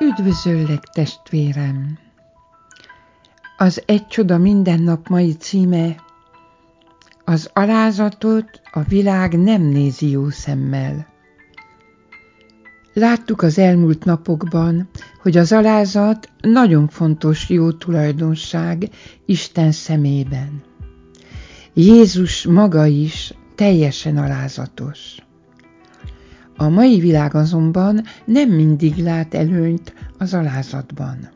Üdvözöllek, testvérem! Az Egy Csoda minden nap mai címe Az alázatot a világ nem nézi jó szemmel. Láttuk az elmúlt napokban, hogy az alázat nagyon fontos jó tulajdonság Isten szemében. Jézus maga is teljesen alázatos. A mai világ azonban nem mindig lát előnyt az alázatban.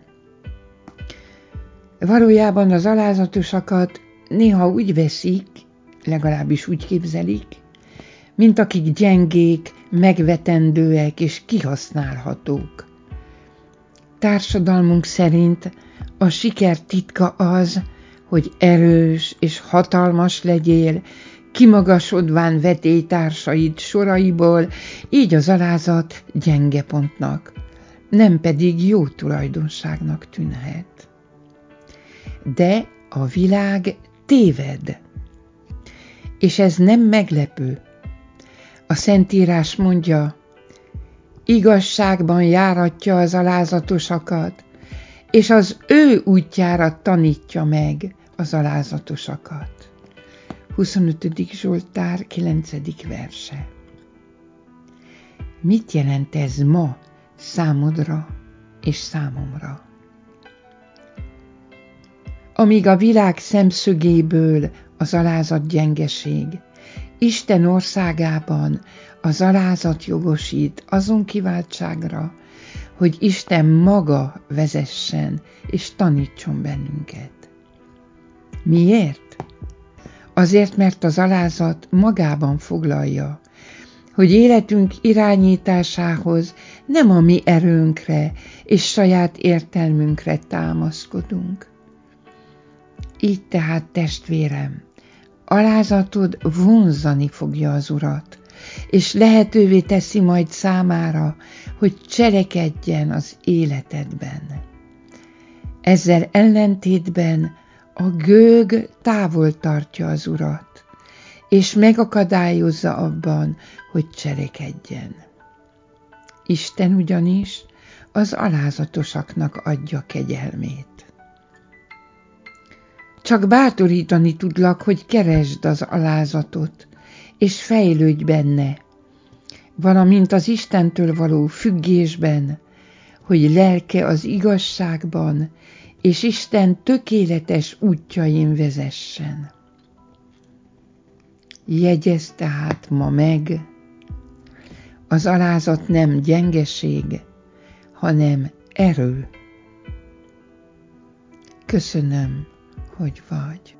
Valójában az alázatosakat néha úgy veszik, legalábbis úgy képzelik, mint akik gyengék, megvetendőek és kihasználhatók. Társadalmunk szerint a siker titka az, hogy erős és hatalmas legyél, kimagasodván vetélytársaid soraiból, így az alázat gyenge pontnak, nem pedig jó tulajdonságnak tűnhet. De a világ téved, és ez nem meglepő. A Szentírás mondja, igazságban járatja az alázatosakat, és az ő útjára tanítja meg az alázatosakat. 25. Zsoltár 9. verse. Mit jelent ez ma számodra és számomra? Amíg a világ szemszögéből az alázat gyengeség, Isten országában az alázat jogosít azon kiváltságra, hogy Isten maga vezessen és tanítson bennünket. Miért? Azért, mert az alázat magában foglalja, hogy életünk irányításához nem a mi erőnkre és saját értelmünkre támaszkodunk. Így tehát, testvérem, alázatod vonzani fogja az Urat, és lehetővé teszi majd számára, hogy cselekedjen az életedben. Ezzel ellentétben a gőg távol tartja az urat, és megakadályozza abban, hogy cselekedjen. Isten ugyanis az alázatosaknak adja kegyelmét. Csak bátorítani tudlak, hogy keresd az alázatot, és fejlődj benne, valamint az Istentől való függésben, hogy lelke az igazságban és Isten tökéletes útjain vezessen. Jegyez tehát ma meg, az alázat nem gyengeség, hanem erő. Köszönöm, hogy vagy.